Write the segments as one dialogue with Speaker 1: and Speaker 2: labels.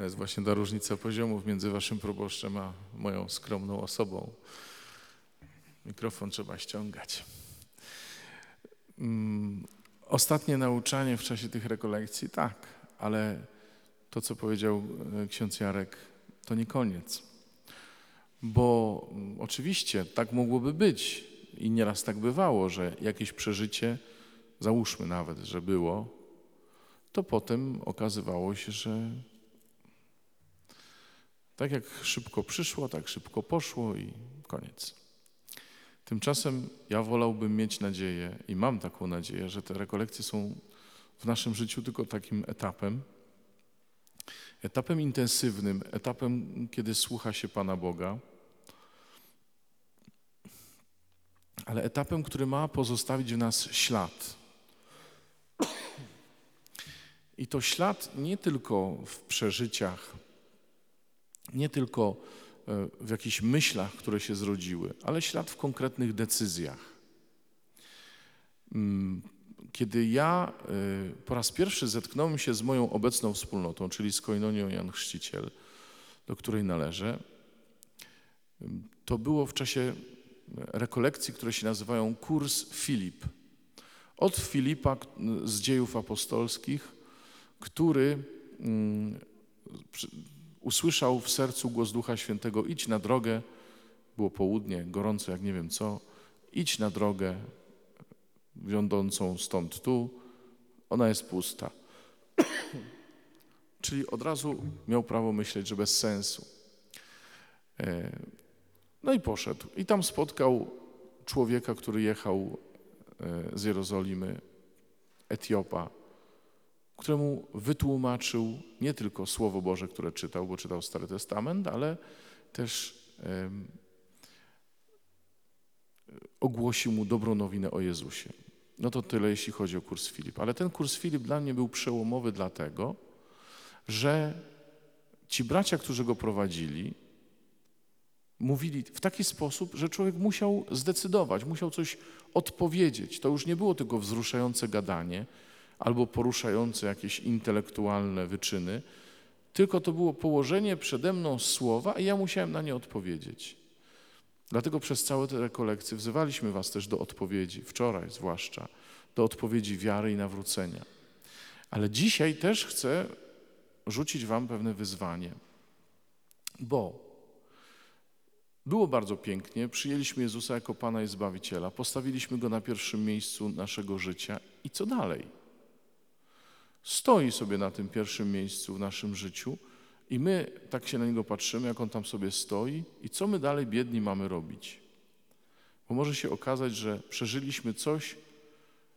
Speaker 1: To jest właśnie ta różnica poziomów między waszym proboszczem a moją skromną osobą. Mikrofon trzeba ściągać. Mm, ostatnie nauczanie w czasie tych rekolekcji, tak, ale to, co powiedział e, ksiądz Jarek, to nie koniec. Bo mm, oczywiście tak mogłoby być i nieraz tak bywało, że jakieś przeżycie, załóżmy nawet, że było, to potem okazywało się, że tak jak szybko przyszło, tak szybko poszło i koniec. Tymczasem ja wolałbym mieć nadzieję i mam taką nadzieję, że te rekolekcje są w naszym życiu tylko takim etapem, etapem intensywnym, etapem, kiedy słucha się Pana Boga, ale etapem, który ma pozostawić w nas ślad. I to ślad nie tylko w przeżyciach, nie tylko e, w jakichś myślach, które się zrodziły, ale ślad w konkretnych decyzjach. Mm, kiedy ja e, po raz pierwszy zetknąłem się z moją obecną wspólnotą, czyli z Koinonią Jan Chrzciciel, do której należę, to było w czasie rekolekcji, które się nazywają Kurs Filip. Od Filipa z dziejów apostolskich, który mm, usłyszał w sercu głos Ducha Świętego: idź na drogę, było południe, gorąco jak nie wiem co, idź na drogę wiodącą stąd tu, ona jest pusta. Czyli od razu miał prawo myśleć, że bez sensu. E, no i poszedł. I tam spotkał człowieka, który jechał e, z Jerozolimy, Etiopa, któremu wytłumaczył nie tylko Słowo Boże, które czytał, bo czytał Stary Testament, ale też ogłosił mu dobrą nowinę o Jezusie. No to tyle, jeśli chodzi o kurs Filip. Ale ten kurs Filip dla mnie był przełomowy dlatego, że ci bracia, którzy go prowadzili, mówili w taki sposób, że człowiek musiał zdecydować, musiał coś odpowiedzieć. To już nie było tylko wzruszające gadanie albo poruszające jakieś intelektualne wyczyny, tylko to było położenie przede mną słowa i ja musiałem na nie odpowiedzieć. Dlatego przez całe te rekolekcje wzywaliśmy Was też do odpowiedzi, wczoraj zwłaszcza, do odpowiedzi wiary i nawrócenia. Ale dzisiaj też chcę rzucić Wam pewne wyzwanie, bo było bardzo pięknie, przyjęliśmy Jezusa jako Pana i Zbawiciela, postawiliśmy Go na pierwszym miejscu naszego życia i co dalej? Stoi sobie na tym pierwszym miejscu w naszym życiu i my tak się na Niego patrzymy, jak On tam sobie stoi i co my dalej biedni mamy robić? Bo może się okazać, że przeżyliśmy coś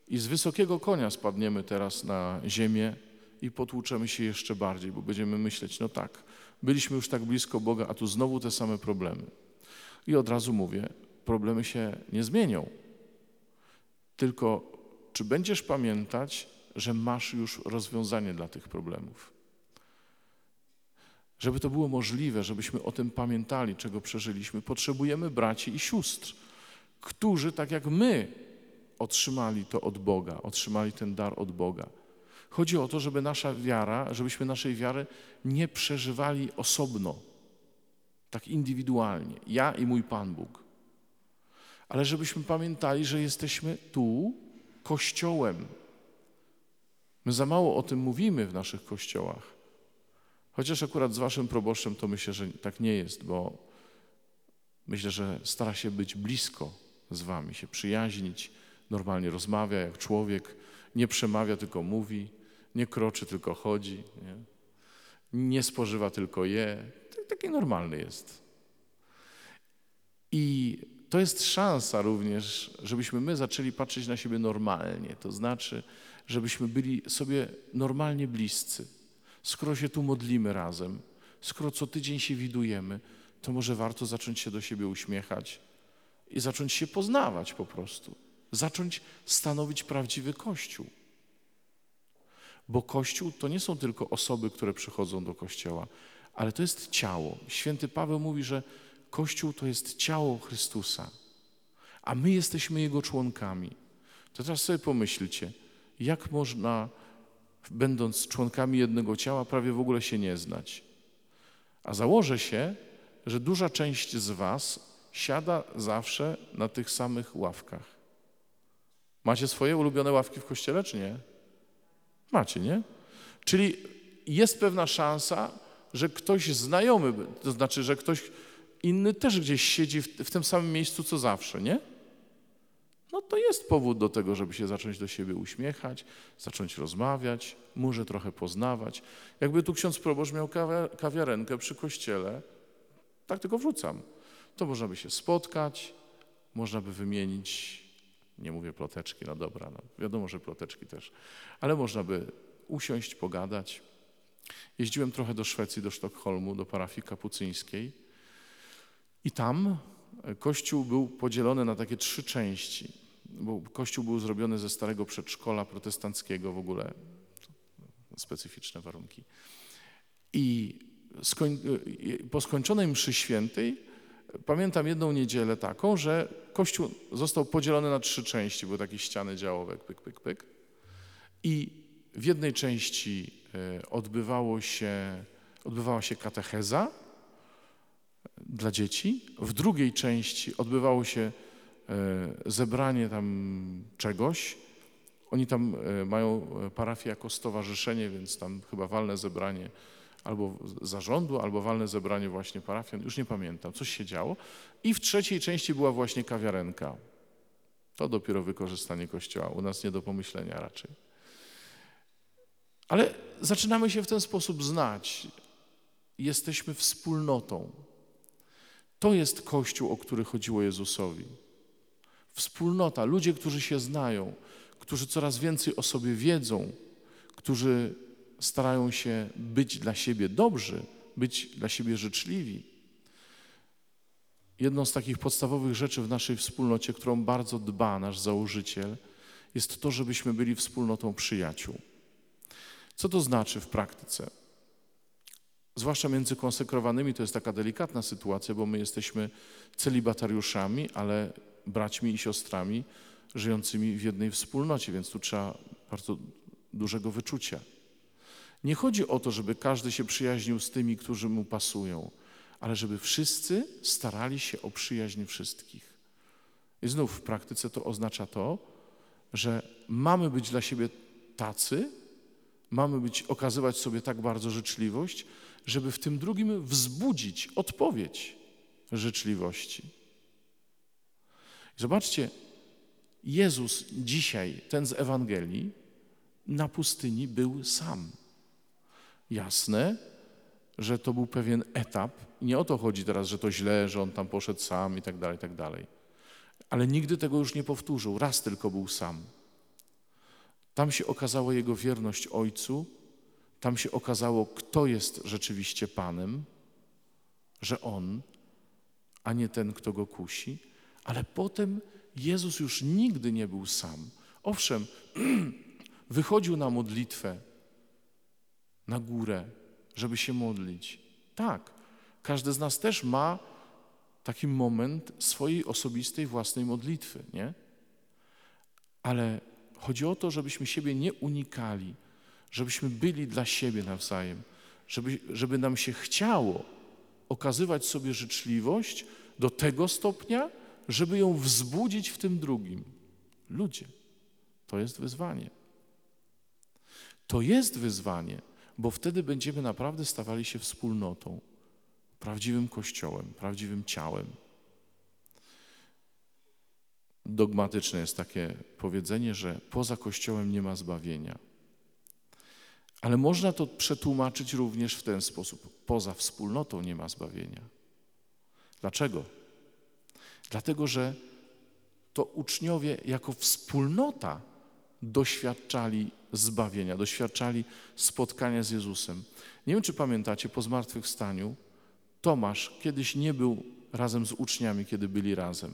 Speaker 1: i z wysokiego konia spadniemy teraz na ziemię i potłuczemy się jeszcze bardziej, bo będziemy myśleć, no tak, byliśmy już tak blisko Boga, a tu znowu te same problemy. I od razu mówię, problemy się nie zmienią. Tylko czy będziesz pamiętać, że masz już rozwiązanie dla tych problemów? Żeby to było możliwe, żebyśmy o tym pamiętali, czego przeżyliśmy, potrzebujemy braci i sióstr, którzy tak jak my otrzymali to od Boga, otrzymali ten dar od Boga. Chodzi o to, żeby nasza wiara, żebyśmy naszej wiary nie przeżywali osobno, tak indywidualnie, ja i mój Pan Bóg. Ale żebyśmy pamiętali, że jesteśmy tu kościołem. My za mało o tym mówimy w naszych kościołach. Chociaż akurat z waszym proboszczem to myślę, że tak nie jest, bo myślę, że stara się być blisko z wami, się przyjaźnić, normalnie rozmawia jak człowiek, nie przemawia, tylko mówi, nie kroczy, tylko chodzi, nie, nie spożywa, tylko je taki normalny jest. I to jest szansa również, żebyśmy my zaczęli patrzeć na siebie normalnie, to znaczy, żebyśmy byli sobie normalnie bliscy. Skoro się tu modlimy razem, skoro co tydzień się widujemy, to może warto zacząć się do siebie uśmiechać i zacząć się poznawać po prostu. Zacząć stanowić prawdziwy Kościół. Bo Kościół to nie są tylko osoby, które przychodzą do Kościoła, ale to jest ciało. Święty Paweł mówi, że Kościół to jest ciało Chrystusa, a my jesteśmy Jego członkami. To teraz sobie pomyślcie, jak można, będąc członkami jednego ciała, prawie w ogóle się nie znać. A założę się, że duża część z Was siada zawsze na tych samych ławkach. Macie swoje ulubione ławki w kościele, czy nie? Macie, nie? Czyli jest pewna szansa, że ktoś znajomy, to znaczy, że ktoś inny też gdzieś siedzi w, w tym samym miejscu co zawsze, nie? No to jest powód do tego, żeby się zacząć do siebie uśmiechać, zacząć rozmawiać, może trochę poznawać. Jakby tu ksiądz proboszcz miał kawiarenkę przy kościele, tak tylko wrzucam, to można by się spotkać, można by wymienić, nie mówię ploteczki, no dobra, no wiadomo, że ploteczki też, ale można by usiąść, pogadać. Jeździłem trochę do Szwecji, do Sztokholmu, do parafii kapucyńskiej i tam kościół był podzielony na takie trzy części, bo kościół był zrobiony ze starego przedszkola protestanckiego w ogóle, specyficzne warunki. I skoń, po skończonej mszy świętej pamiętam jedną niedzielę taką, że kościół został podzielony na trzy części, były takie ściany działowe, pyk, pyk, pyk. I w jednej części e, odbywało się, odbywała się katecheza dla dzieci, w drugiej części odbywało się e, zebranie tam czegoś. Oni tam e, mają parafię jako stowarzyszenie, więc tam chyba walne zebranie albo zarządu, albo walne zebranie właśnie parafian, już nie pamiętam, coś się działo. I w trzeciej części była właśnie kawiarenka. To dopiero wykorzystanie kościoła, u nas nie do pomyślenia raczej. Ale zaczynamy się w ten sposób znać. Jesteśmy wspólnotą. To jest Kościół, o który chodziło Jezusowi. Wspólnota, ludzie, którzy się znają, którzy coraz więcej o sobie wiedzą, którzy starają się być dla siebie dobrzy, być dla siebie życzliwi. Jedną z takich podstawowych rzeczy w naszej wspólnocie, którą bardzo dba nasz założyciel, jest to, żebyśmy byli wspólnotą przyjaciół. Co to znaczy w praktyce? Zwłaszcza między konsekrowanymi to jest taka delikatna sytuacja, bo my jesteśmy celibatariuszami, ale braćmi i siostrami żyjącymi w jednej wspólnocie, więc tu trzeba bardzo dużego wyczucia. Nie chodzi o to, żeby każdy się przyjaźnił z tymi, którzy mu pasują, ale żeby wszyscy starali się o przyjaźń wszystkich. I znów w praktyce to oznacza to, że mamy być dla siebie tacy, mamy być, okazywać sobie tak bardzo życzliwość, żeby w tym drugim wzbudzić odpowiedź życzliwości. Zobaczcie, Jezus dzisiaj, ten z Ewangelii, na pustyni był sam. Jasne, że to był pewien etap. Nie o to chodzi teraz, że to źle, że on tam poszedł sam i tak dalej, i tak dalej. Ale nigdy tego już nie powtórzył. Raz tylko był sam. Tam się okazała jego wierność Ojcu, tam się okazało, kto jest rzeczywiście Panem, że On, a nie ten, kto go kusi. Ale potem Jezus już nigdy nie był sam. Owszem, wychodził na modlitwę, na górę, żeby się modlić. Tak, każdy z nas też ma taki moment swojej osobistej, własnej modlitwy, nie? Ale chodzi o to, żebyśmy siebie nie unikali, żebyśmy byli dla siebie nawzajem, żeby, żeby nam się chciało okazywać sobie życzliwość do tego stopnia, żeby ją wzbudzić w tym drugim. Ludzie, to jest wyzwanie. To jest wyzwanie bo wtedy będziemy naprawdę stawali się wspólnotą, prawdziwym kościołem, prawdziwym ciałem. Dogmatyczne jest takie powiedzenie, że poza kościołem nie ma zbawienia. Ale można to przetłumaczyć również w ten sposób: poza wspólnotą nie ma zbawienia. Dlaczego? Dlatego, że to uczniowie jako wspólnota doświadczali zbawienia, doświadczali spotkania z Jezusem. Nie wiem, czy pamiętacie, po zmartwychwstaniu Tomasz kiedyś nie był razem z uczniami, kiedy byli razem.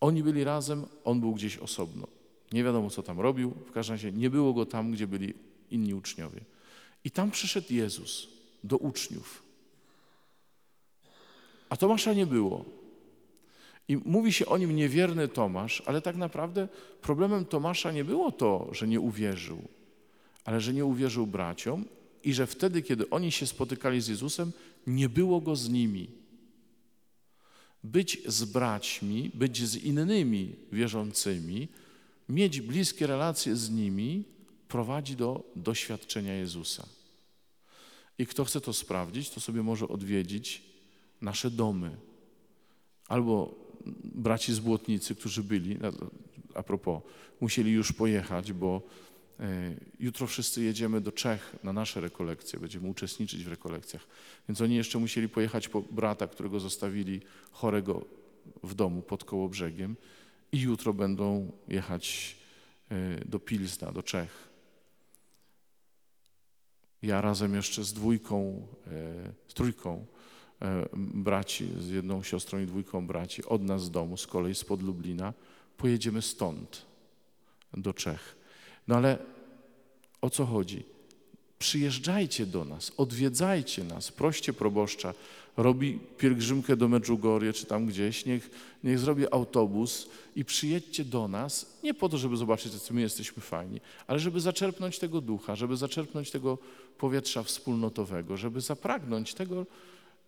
Speaker 1: Oni byli razem, on był gdzieś osobno. Nie wiadomo, co tam robił, w każdym razie nie było go tam, gdzie byli inni uczniowie. I tam przyszedł Jezus do uczniów. A Tomasza nie było. I mówi się o nim niewierny Tomasz, ale tak naprawdę problemem Tomasza nie było to, że nie uwierzył, ale że nie uwierzył braciom i że wtedy, kiedy oni się spotykali z Jezusem, nie było go z nimi. Być z braćmi, być z innymi wierzącymi, mieć bliskie relacje z nimi prowadzi do doświadczenia Jezusa. I kto chce to sprawdzić, to sobie może odwiedzić nasze domy. Albo braci z Błotnicy, którzy byli, a propos, musieli już pojechać, bo jutro wszyscy jedziemy do Czech na nasze rekolekcje, będziemy uczestniczyć w rekolekcjach. Więc oni jeszcze musieli pojechać po brata, którego zostawili chorego w domu pod Kołobrzegiem i jutro będą jechać e, do Pilsna, do Czech. Ja razem jeszcze z dwójką, e, z trójką braci, z jedną siostrą i dwójką braci od nas z domu, z kolei spod Lublina, pojedziemy stąd do Czech. No ale o co chodzi? Przyjeżdżajcie do nas, odwiedzajcie nas, proście proboszcza, robi pielgrzymkę do Medjugorje czy tam gdzieś, niech, niech zrobi autobus i przyjedźcie do nas, nie po to, żeby zobaczyć, co my jesteśmy fajni, ale żeby zaczerpnąć tego ducha, żeby zaczerpnąć tego powietrza wspólnotowego, żeby zapragnąć tego,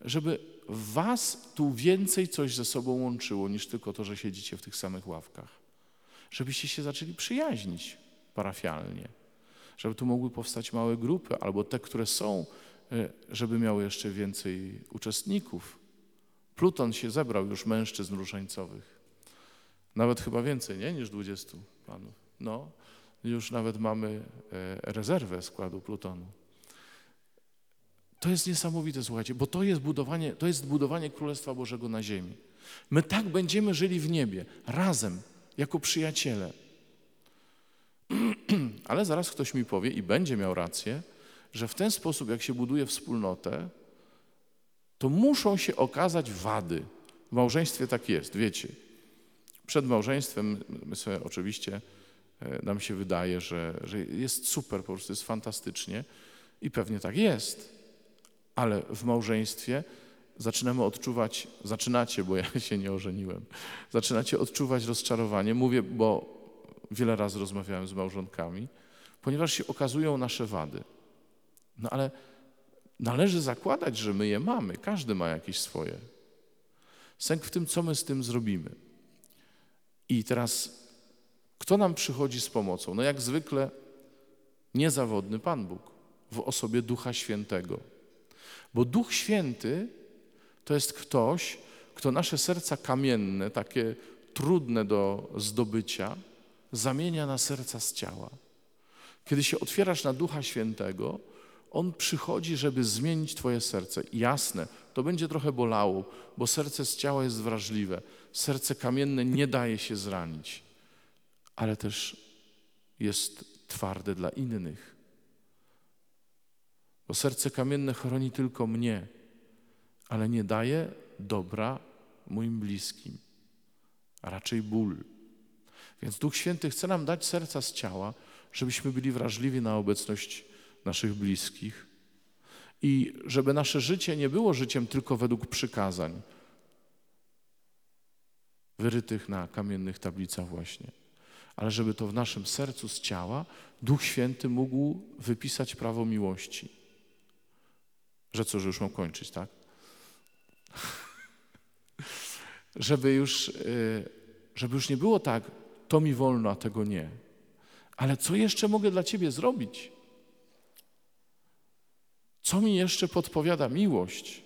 Speaker 1: żeby was tu więcej coś ze sobą łączyło niż tylko to, że siedzicie w tych samych ławkach. Żebyście się zaczęli przyjaźnić parafialnie, żeby tu mogły powstać małe grupy, albo te, które są, e, żeby miały jeszcze więcej uczestników. Pluton się zebrał już mężczyzn różańcowych. Nawet chyba więcej, nie? Niż 20 panów. No, już nawet mamy e, rezerwę składu Plutonu. To jest niesamowite, słuchajcie, bo to jest budowanie, to jest budowanie Królestwa Bożego na ziemi. My tak będziemy żyli w niebie, razem, jako przyjaciele. Ale zaraz ktoś mi powie i będzie miał rację, że w ten sposób, jak się buduje wspólnotę, to muszą się okazać wady. W małżeństwie tak jest, wiecie. Przed małżeństwem my sobie oczywiście e, nam się wydaje, że, że jest super, po prostu jest fantastycznie i pewnie tak jest ale w małżeństwie zaczynamy odczuwać, zaczynacie, bo ja się nie ożeniłem, zaczynacie odczuwać rozczarowanie. Mówię, bo wiele razy rozmawiałem z małżonkami, ponieważ się okazują nasze wady. No ale należy zakładać, że my je mamy. Każdy ma jakieś swoje. Sęk w tym, co my z tym zrobimy. I teraz, kto nam przychodzi z pomocą? No jak zwykle niezawodny Pan Bóg w osobie Ducha Świętego. Bo Duch Święty to jest ktoś, kto nasze serca kamienne, takie trudne do zdobycia, zamienia na serca z ciała. Kiedy się otwierasz na Ducha Świętego, On przychodzi, żeby zmienić Twoje serce. Jasne, to będzie trochę bolało, bo serce z ciała jest wrażliwe. Serce kamienne nie daje się zranić, ale też jest twarde dla innych. Bo serce kamienne chroni tylko mnie, ale nie daje dobra moim bliskim, a raczej ból. Więc Duch Święty chce nam dać serca z ciała, żebyśmy byli wrażliwi na obecność naszych bliskich i żeby nasze życie nie było życiem tylko według przykazań wyrytych na kamiennych tablicach właśnie, ale żeby to w naszym sercu z ciała Duch Święty mógł wypisać prawo miłości. Że co, że już mam kończyć, tak? żeby, już, y, żeby już nie było tak, to mi wolno, a tego nie. Ale co jeszcze mogę dla Ciebie zrobić? Co mi jeszcze podpowiada miłość?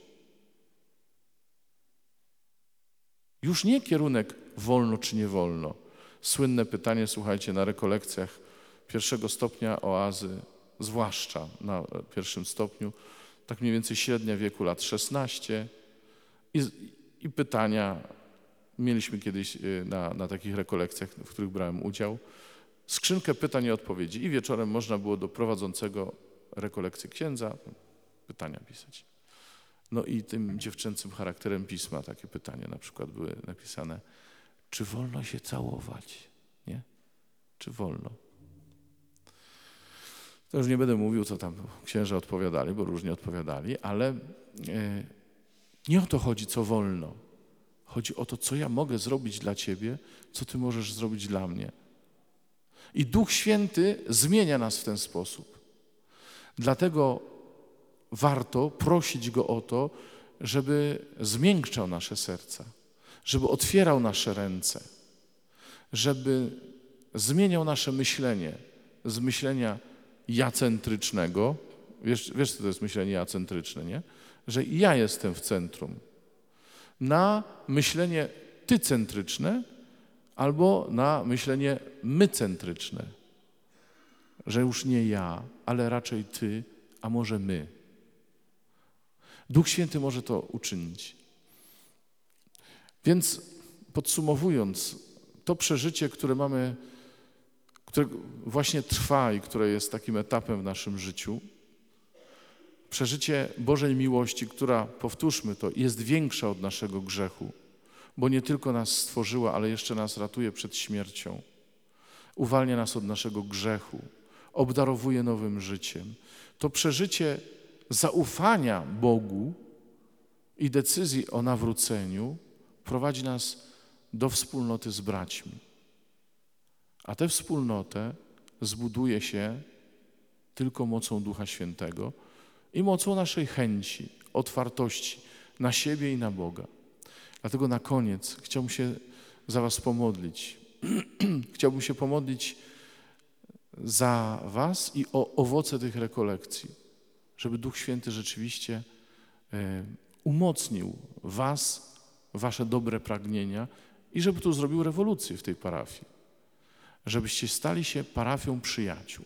Speaker 1: Już nie kierunek wolno czy nie wolno. Słynne pytanie, słuchajcie, na rekolekcjach pierwszego stopnia oazy, zwłaszcza na pierwszym stopniu, tak mniej więcej średnia wieku lat 16 i, i pytania mieliśmy kiedyś y, na, na takich rekolekcjach, w których brałem udział, skrzynkę pytań i odpowiedzi i wieczorem można było do prowadzącego rekolekcję księdza pytania pisać. No i tym dziewczęcym charakterem pisma takie pytania na przykład były napisane, czy wolno się całować, nie? Czy wolno? To już nie będę mówił, co tam księża odpowiadali, bo różnie odpowiadali, ale e, nie o to chodzi, co wolno. Chodzi o to, co ja mogę zrobić dla Ciebie, co Ty możesz zrobić dla mnie. I Duch Święty zmienia nas w ten sposób. Dlatego warto prosić Go o to, żeby zmiękczał nasze serca, żeby otwierał nasze ręce, żeby zmieniał nasze myślenie z myślenia jacentrycznego. Wiesz, wiesz, co to jest myślenie jacentryczne, nie? Że ja jestem w centrum. Na myślenie tycentryczne albo na myślenie mycentryczne. Że już nie ja, ale raczej ty, a może my. Duch Święty może to uczynić. Więc podsumowując, to przeżycie, które mamy, które właśnie trwa i które jest takim etapem w naszym życiu, przeżycie Bożej miłości, która, powtórzmy to, jest większa od naszego grzechu, bo nie tylko nas stworzyła, ale jeszcze nas ratuje przed śmiercią. Uwalnia nas od naszego grzechu, obdarowuje nowym życiem. To przeżycie zaufania Bogu i decyzji o nawróceniu prowadzi nas do wspólnoty z braćmi. A tę wspólnotę zbuduje się tylko mocą Ducha Świętego i mocą naszej chęci, otwartości na siebie i na Boga. Dlatego na koniec chciałbym się za Was pomodlić. chciałbym się pomodlić za Was i o owoce tych rekolekcji, żeby Duch Święty rzeczywiście e, umocnił Was, Wasze dobre pragnienia i żeby tu zrobił rewolucję w tej parafii. Żebyście stali się parafią przyjaciół.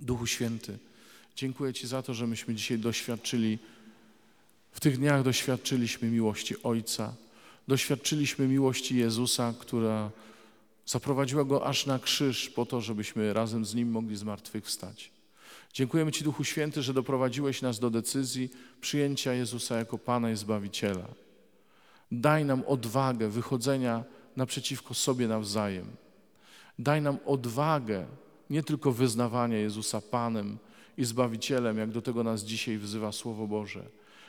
Speaker 1: Duchu Święty, dziękuję Ci za to, że myśmy dzisiaj doświadczyli, w tych dniach doświadczyliśmy miłości Ojca, doświadczyliśmy miłości Jezusa, która zaprowadziła Go aż na krzyż po to, żebyśmy razem z Nim mogli zmartwychwstać. Dziękujemy Ci, Duchu Święty, że doprowadziłeś nas do decyzji przyjęcia Jezusa jako Pana i Zbawiciela. Daj nam odwagę wychodzenia naprzeciwko sobie nawzajem. Daj nam odwagę nie tylko wyznawania Jezusa Panem i Zbawicielem, jak do tego nas dzisiaj wzywa Słowo Boże,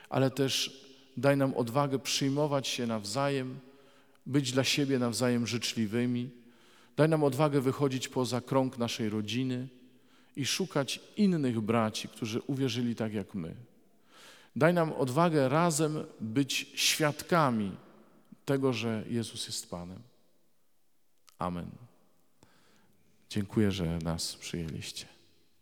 Speaker 1: ale też daj nam odwagę przyjmować się nawzajem, być dla siebie nawzajem życzliwymi. Daj nam odwagę wychodzić poza krąg naszej rodziny i szukać innych braci, którzy uwierzyli tak jak my. Daj nam odwagę razem być świadkami tego, że Jezus jest Panem. Amen. Dziękuję, że nas przyjęliście.